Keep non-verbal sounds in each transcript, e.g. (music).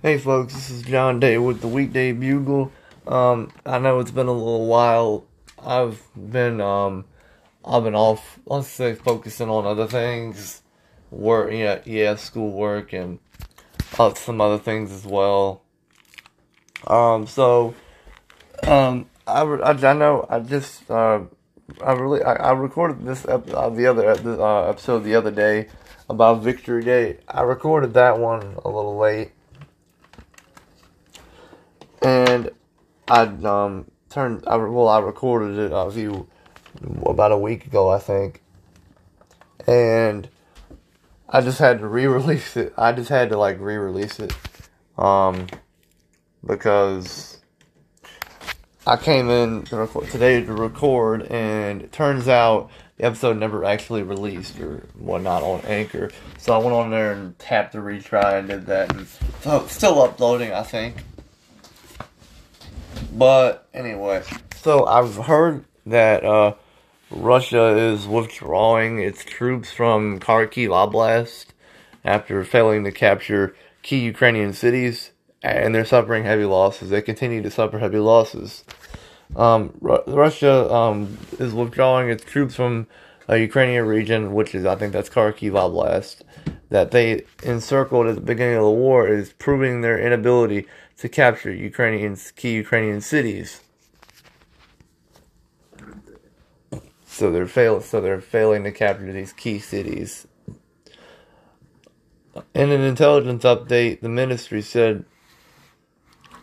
Hey folks, this is John Day with the Weekday Bugle. Um, I know it's been a little while. I've been um, I've been off. Let's say focusing on other things, work, yeah, yeah, schoolwork and uh, some other things as well. Um, so um, I, I, I know I just uh, I really I, I recorded this uh, the other uh, episode the other day about Victory Day. I recorded that one a little late and I um turned I well I recorded it a few about a week ago I think, and I just had to re-release it. I just had to like re-release it, um, because I came in to record, today to record, and it turns out the episode never actually released or whatnot on Anchor. So I went on there and tapped the retry and did that, and so still uploading I think. But anyway, so I've heard that uh, Russia is withdrawing its troops from Kharkiv Oblast after failing to capture key Ukrainian cities, and they're suffering heavy losses. They continue to suffer heavy losses. Um, Ru- Russia um, is withdrawing its troops from a Ukrainian region, which is I think that's Kharkiv Oblast, that they encircled at the beginning of the war, is proving their inability to capture Ukrainian key Ukrainian cities. So they're fail so they're failing to capture these key cities. In an intelligence update, the ministry said,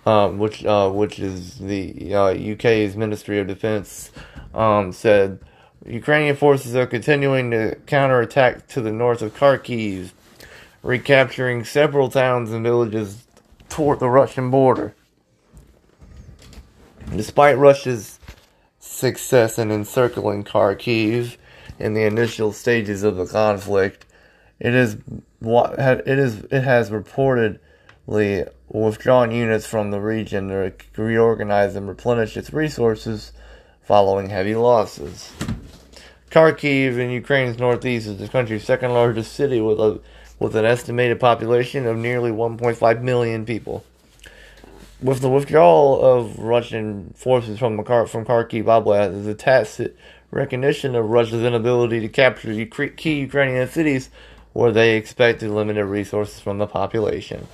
um, which uh, which is the uh, UK's Ministry of Defense, um, said Ukrainian forces are continuing to counterattack to the north of Kharkiv, recapturing several towns and villages toward the Russian border. Despite Russia's success in encircling Kharkiv in the initial stages of the conflict, it is it is it has reportedly withdrawn units from the region to reorganize and replenish its resources following heavy losses. Kharkiv in Ukraine's northeast is the country's second largest city with a with an estimated population of nearly 1.5 million people. With the withdrawal of Russian forces from, Kharkiv Oblast a tacit recognition of Russia's inability to capture key Ukrainian cities where they expected limited resources from the population.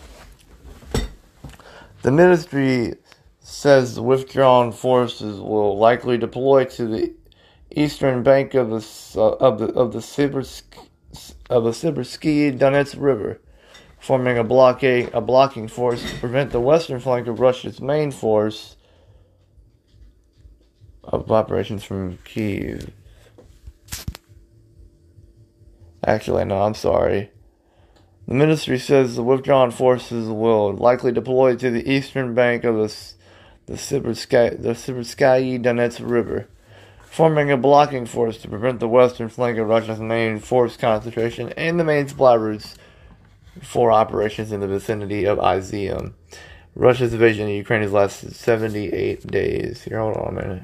The ministry says the withdrawn forces will likely deploy to the eastern bank of the uh, of the of the Sibersk of the Sibersky Donetsk River, forming a blockade a blocking force to prevent the western flank of Russia's main force of operations from Kiev. Actually, no, I'm sorry. The ministry says the withdrawn forces will likely deploy to the eastern bank of the the Sibersky Donetsk River forming a blocking force to prevent the western flank of Russia's main force concentration and the main supply routes for operations in the vicinity of Izium. Russia's invasion of Ukraine has lasted 78 days. Here, hold on a minute.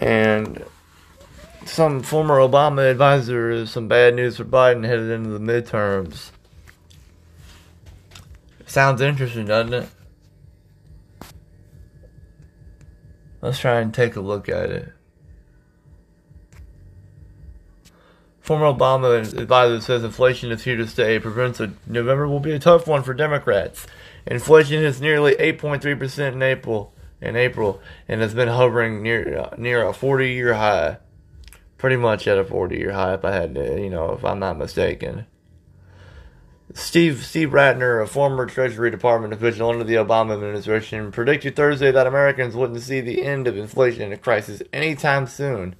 And some former Obama advisor is some bad news for Biden headed into the midterms. Sounds interesting, doesn't it? Let's try and take a look at it. Former Obama advisor says inflation is here to stay. Prevents a November will be a tough one for Democrats. Inflation is nearly 8.3% in April in April and it's been hovering near uh, near a 40 year high. Pretty much at a 40 year high, if I had to, you know, if I'm not mistaken. Steve Steve Rattner, a former Treasury Department official under the Obama administration, predicted Thursday that Americans wouldn't see the end of inflation crisis anytime soon.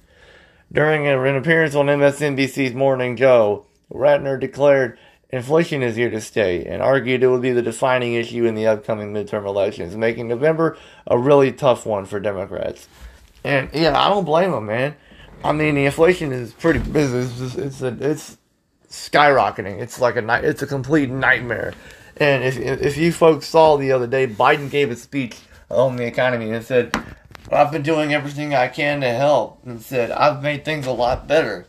During an appearance on MSNBC's Morning Joe, Rattner declared inflation is here to stay and argued it would be the defining issue in the upcoming midterm elections, making November a really tough one for Democrats. And yeah, I don't blame them, man. I mean, the inflation is pretty. It's it's, a, it's skyrocketing. It's like a night. it's a complete nightmare. And if if you folks saw the other day, Biden gave a speech on the economy and said, "I've been doing everything I can to help," and said, "I've made things a lot better."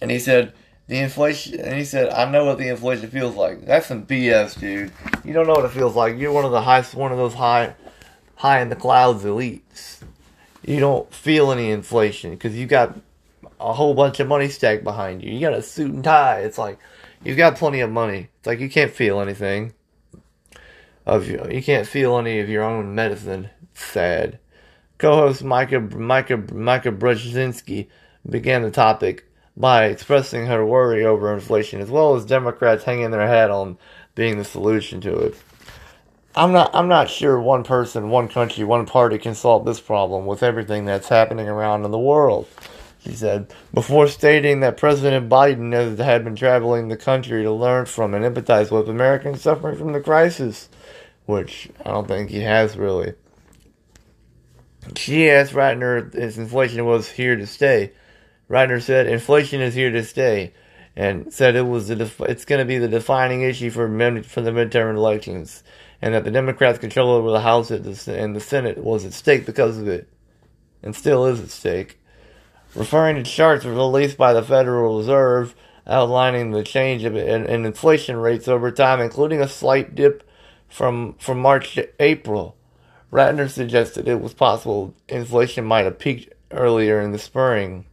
And he said, "The inflation," and he said, "I know what the inflation feels like." That's some BS, dude. You don't know what it feels like. You're one of the highest, one of those high, high in the clouds elites. You don't feel any inflation because you got a whole bunch of money stacked behind you. You got a suit and tie. It's like you've got plenty of money. It's like you can't feel anything of you. You can't feel any of your own medicine. It's sad. Co-host Mika Mika Mika Brzezinski began the topic by expressing her worry over inflation, as well as Democrats hanging their hat on being the solution to it. I'm not I'm not sure one person, one country, one party can solve this problem with everything that's happening around in the world she said, before stating that President Biden has, had been traveling the country to learn from and empathize with Americans suffering from the crisis, which I don't think he has really. She asked Rattner if inflation was here to stay. Rattner said, inflation is here to stay, and said it was it's going to be the defining issue for, for the midterm elections, and that the Democrats' control over the House and the Senate was at stake because of it, and still is at stake referring to charts released by the Federal Reserve outlining the change in, in, inflation rates over time, including a slight dip from from March to April. Rattner suggested it was possible inflation might have peaked earlier in the spring.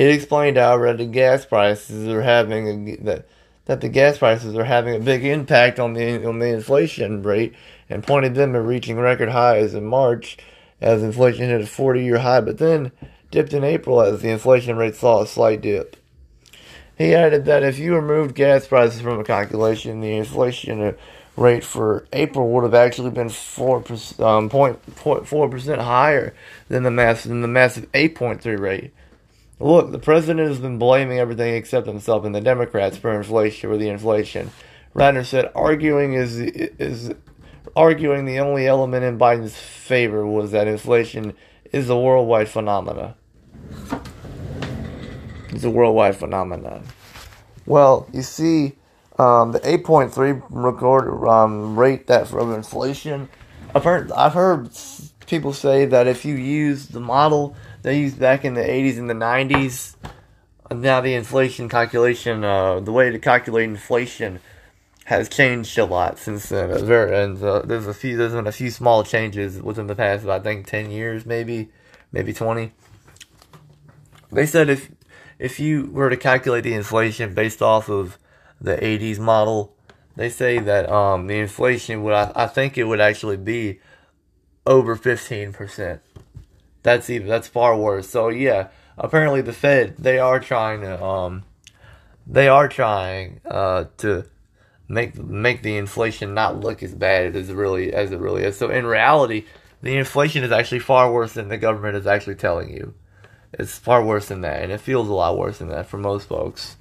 He explained, however, that the gas prices are having a, that that the gas prices are having a big impact on the on the inflation rate, and pointed them to reaching record highs in March as inflation hit a 40 year high, but then dipped in April as the inflation rate saw a slight dip. He added that if you removed gas prices from a calculation, the inflation rate for April would have actually been 4%, um, 0.4% higher than the, mass, than the massive 8.3 rate. Look, the president has been blaming everything except himself and the Democrats for inflation or the inflation. Rattner said arguing is is arguing the only element in Biden's favor was that inflation is a worldwide phenomenon. It's a worldwide phenomenon. Well, you see, um, the 8.3 record um, rate that from inflation. I've heard I've heard people say that if you use the model they used back in the 80s and the 90s, now the inflation calculation, uh, the way to calculate inflation has changed a lot since then. And uh, there's a few there's been a few small changes within the past I think ten years maybe maybe twenty. They said if if you were to calculate the inflation based off of the '80s model, they say that um, the inflation would I, I think it would actually be over fifteen percent. That's even that's far worse. So yeah, apparently the Fed they are trying to um they are trying uh to make make the inflation not look as bad as it really as it really is. So in reality, the inflation is actually far worse than the government is actually telling you. It's far worse than that, and it feels a lot worse than that for most folks.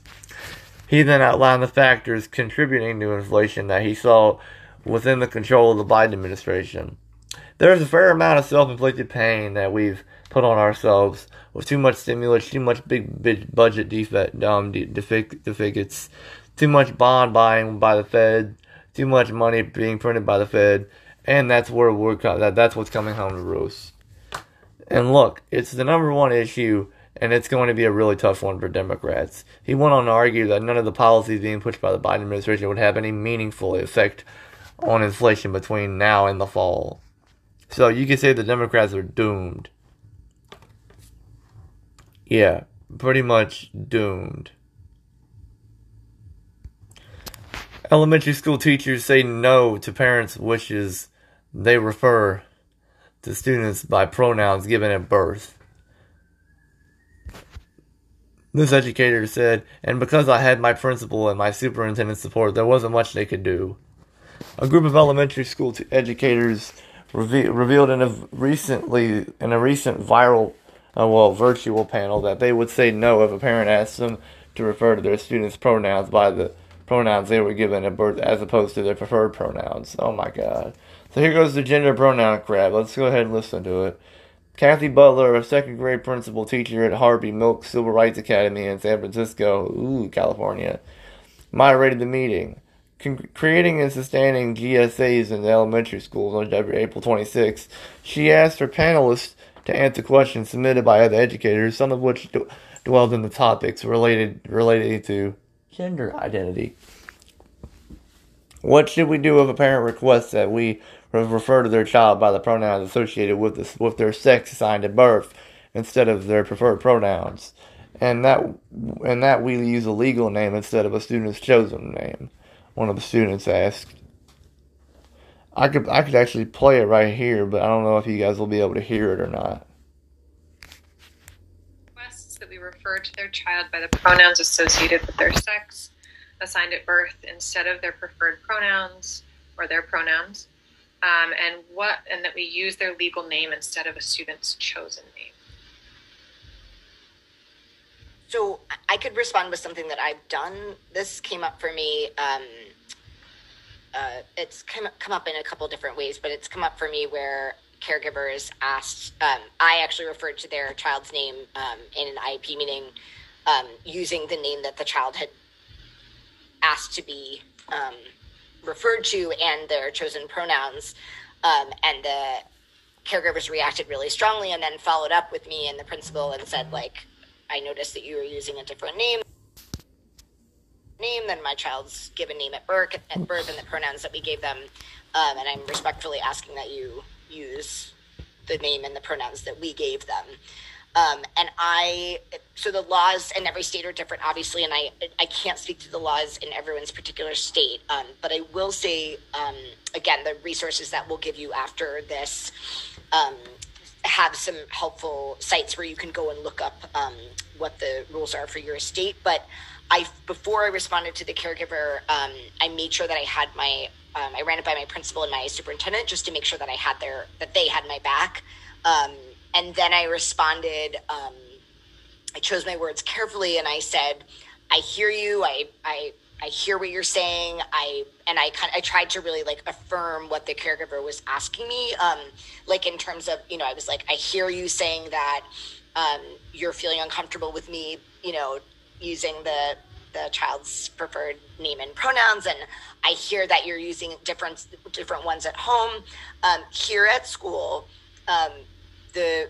He then outlined the factors contributing to inflation that he saw within the control of the Biden administration. There's a fair amount of self-inflicted pain that we've put on ourselves with too much stimulus, too much big, big budget defect, um, deficits, too much bond buying by the Fed, too much money being printed by the Fed, and that's where we're that that's what's coming home to roost. And look, it's the number one issue, and it's going to be a really tough one for Democrats. He went on to argue that none of the policies being pushed by the Biden administration would have any meaningful effect on inflation between now and the fall. So you can say the Democrats are doomed. Yeah, pretty much doomed. Elementary school teachers say no to parents' wishes. They refer to students by pronouns given at birth. This educator said, and because I had my principal and my superintendent support, there wasn't much they could do. A group of elementary school t- educators reve- revealed in a recently in a recent viral, uh, well, virtual panel that they would say no if a parent asked them to refer to their students' pronouns by the pronouns they were given at birth as opposed to their preferred pronouns. Oh my god. So here goes the gender pronoun crap. Let's go ahead and listen to it. Kathy Butler, a second grade principal teacher at Harvey Milk Civil Rights Academy in San Francisco, ooh, California, moderated the meeting. Con- creating and sustaining GSAs in elementary schools on April 26, she asked her panelists to answer questions submitted by other educators, some of which d- dwelled in the topics related related to gender identity. What should we do if a parent requests that we refer to their child by the pronouns associated with this, with their sex assigned at birth instead of their preferred pronouns, and that and that we use a legal name instead of a student's chosen name. One of the students asked. I could I could actually play it right here, but I don't know if you guys will be able to hear it or not. Requests that we refer to their child by the pronouns associated with their sex assigned at birth instead of their preferred pronouns or their pronouns um, and what and that we use their legal name instead of a student's chosen name. So I could respond with something that I've done. This came up for me. Um, uh, it's come, come up in a couple different ways, but it's come up for me where caregivers asked. Um, I actually referred to their child's name um, in an IEP meeting um, using the name that the child had asked to be um, referred to and their chosen pronouns. Um, and the caregivers reacted really strongly and then followed up with me and the principal and said, like, I noticed that you were using a different name name than my child's given name at birth, at birth and the pronouns that we gave them. Um, and I'm respectfully asking that you use the name and the pronouns that we gave them. Um, and I, so the laws in every state are different, obviously, and I, I can't speak to the laws in everyone's particular state. Um, but I will say, um, again, the resources that we'll give you after this um, have some helpful sites where you can go and look up um, what the rules are for your state. But I, before I responded to the caregiver, um, I made sure that I had my, I ran it by my principal and my superintendent just to make sure that I had their, that they had my back. Um, and then I responded. Um, I chose my words carefully, and I said, "I hear you. I I I hear what you're saying. I and I kind I tried to really like affirm what the caregiver was asking me. Um, like in terms of you know, I was like, I hear you saying that um, you're feeling uncomfortable with me. You know, using the the child's preferred name and pronouns and i hear that you're using different different ones at home um, here at school um, the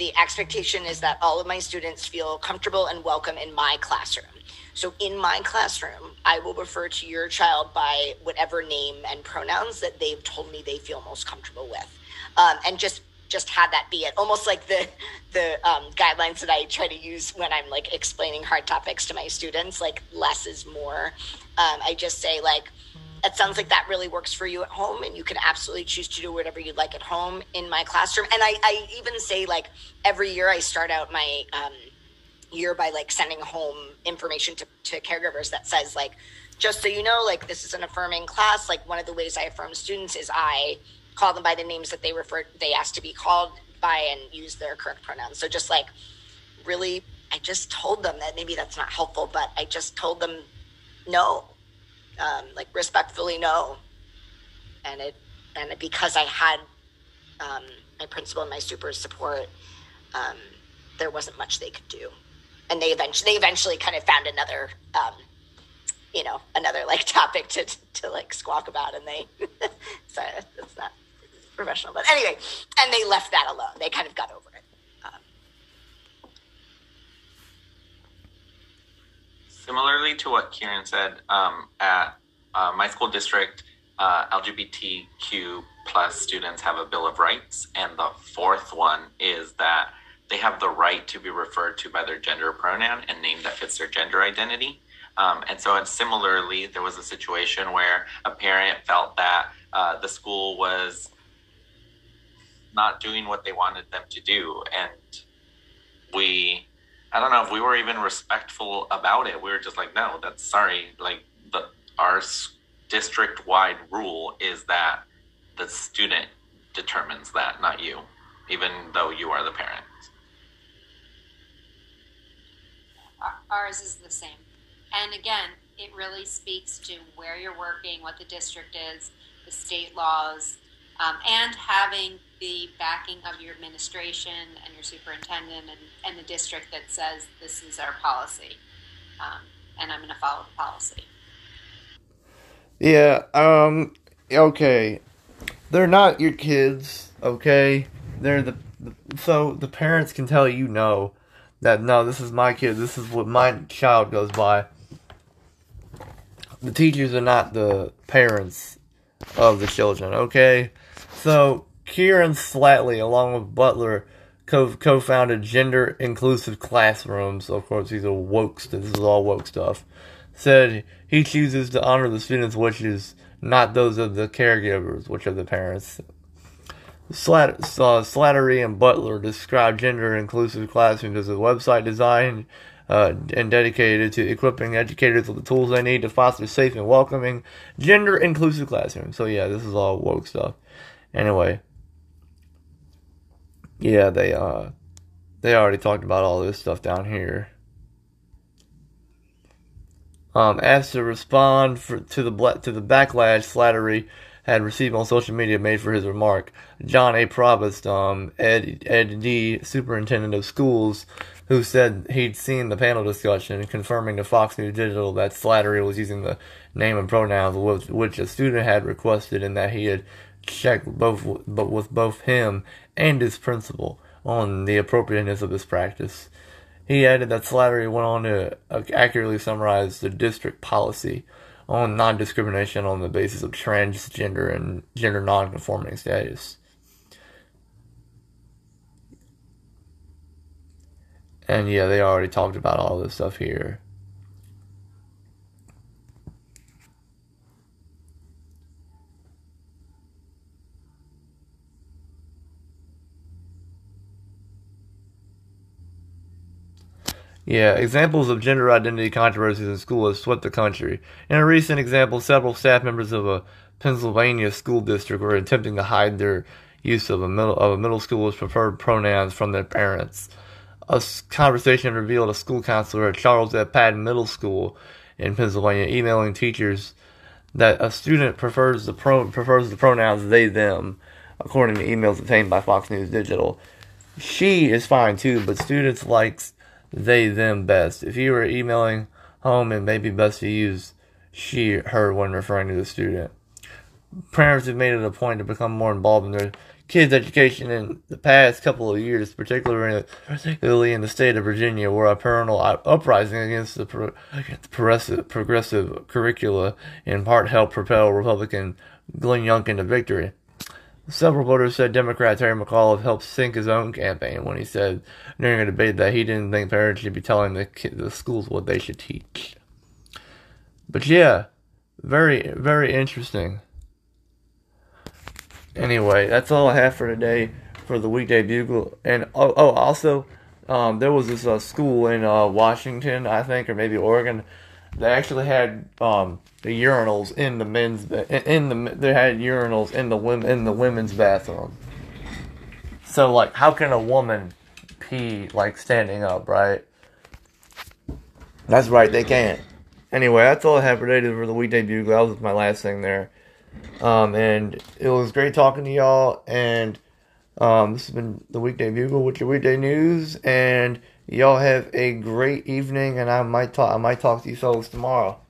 the expectation is that all of my students feel comfortable and welcome in my classroom. So in my classroom, I will refer to your child by whatever name and pronouns that they've told me they feel most comfortable with, um, and just just had that be it. Almost like the the um, guidelines that I try to use when I'm like explaining hard topics to my students, like less is more. Um, I just say like it sounds like that really works for you at home and you can absolutely choose to do whatever you'd like at home in my classroom and i, I even say like every year i start out my um, year by like sending home information to, to caregivers that says like just so you know like this is an affirming class like one of the ways i affirm students is i call them by the names that they refer they asked to be called by and use their correct pronouns so just like really i just told them that maybe that's not helpful but i just told them no um, like respectfully no. And it and because I had um, my principal and my super's support, um, there wasn't much they could do. And they eventually they eventually kind of found another um, you know another like (laughs) topic to to like squawk about, and they (laughs) sorry that's not professional, but anyway, and they left that alone. They kind of got over it. Um, Similarly to what Kieran said, um, at uh, my school district, uh, LGBTQ plus students have a Bill of Rights, and the fourth one is that they have the right to be referred to by their gender pronoun and name that fits their gender identity. Um, and so, and similarly, there was a situation where a parent felt that uh, the school was not doing what they wanted them to do, and we I don't know if we were even respectful about it. We were just like, no, that's sorry. Like the our district wide rule is that the student determines that, not you, even though you are the parent. Ours is the same. And again, it really speaks to where you're working, what the district is, the state laws, um, and having the backing of your administration and your superintendent and, and the district that says this is our policy. Um, and I'm going to follow the policy. Yeah, um, okay. They're not your kids, okay? They're the, the so the parents can tell you no that no, this is my kid, this is what my child goes by. The teachers are not the parents of the children, okay? So Kieran Slattery, along with Butler, co- co-founded Gender Inclusive Classrooms. Of course, he's a woke. This is all woke stuff. Said he chooses to honor the students' wishes, not those of the caregivers, which are the parents. Slat- uh, Slattery and Butler described gender inclusive classrooms as a website designed uh, and dedicated to equipping educators with the tools they need to foster safe and welcoming gender inclusive classrooms. So yeah, this is all woke stuff. Anyway, yeah, they uh they already talked about all this stuff down here. Um, asked to respond for, to the to the backlash Slattery had received on social media made for his remark. John A. Provost, um, Ed, Ed D, superintendent of schools, who said he'd seen the panel discussion, confirming to Fox News Digital that Slattery was using the name and pronouns which a student had requested and that he had checked both but with both him and his principal on the appropriateness of this practice. He added that Slattery went on to accurately summarize the district policy on non discrimination on the basis of transgender and gender non conforming status. And yeah, they already talked about all this stuff here. Yeah, examples of gender identity controversies in school have swept the country. In a recent example, several staff members of a Pennsylvania school district were attempting to hide their use of a middle of a middle school's preferred pronouns from their parents. A conversation revealed a school counselor at Charles F. Patton Middle School in Pennsylvania emailing teachers that a student prefers the pro, prefers the pronouns they them, according to emails obtained by Fox News Digital. She is fine too, but students likes they them best. If you were emailing home, it may be best to use she her when referring to the student. Parents have made it a point to become more involved in their kids' education in the past couple of years, particularly particularly in the state of Virginia, where a parental uprising against the, pro, progressive, progressive curricula in part helped propel Republican Glenn Youngkin to victory. Several voters said Democrat Terry McAuliffe helped sink his own campaign when he said during a debate that he didn't think parents should be telling the, the schools what they should teach. But yeah, very, very interesting. Anyway, that's all I have for today for the weekday bugle. And oh, oh also, um, there was this uh, school in uh, Washington, I think, or maybe Oregon. They actually had um, the urinals in the men's in the they had urinals in the women in the women's bathroom. So like, how can a woman pee like standing up, right? That's right, they can't. Anyway, that's all I have for today for the weekday bugle. That was my last thing there. Um, and it was great talking to y'all. And um, this has been the weekday bugle with your weekday news. And y'all have a great evening. And I might talk. I might talk to you fellas tomorrow.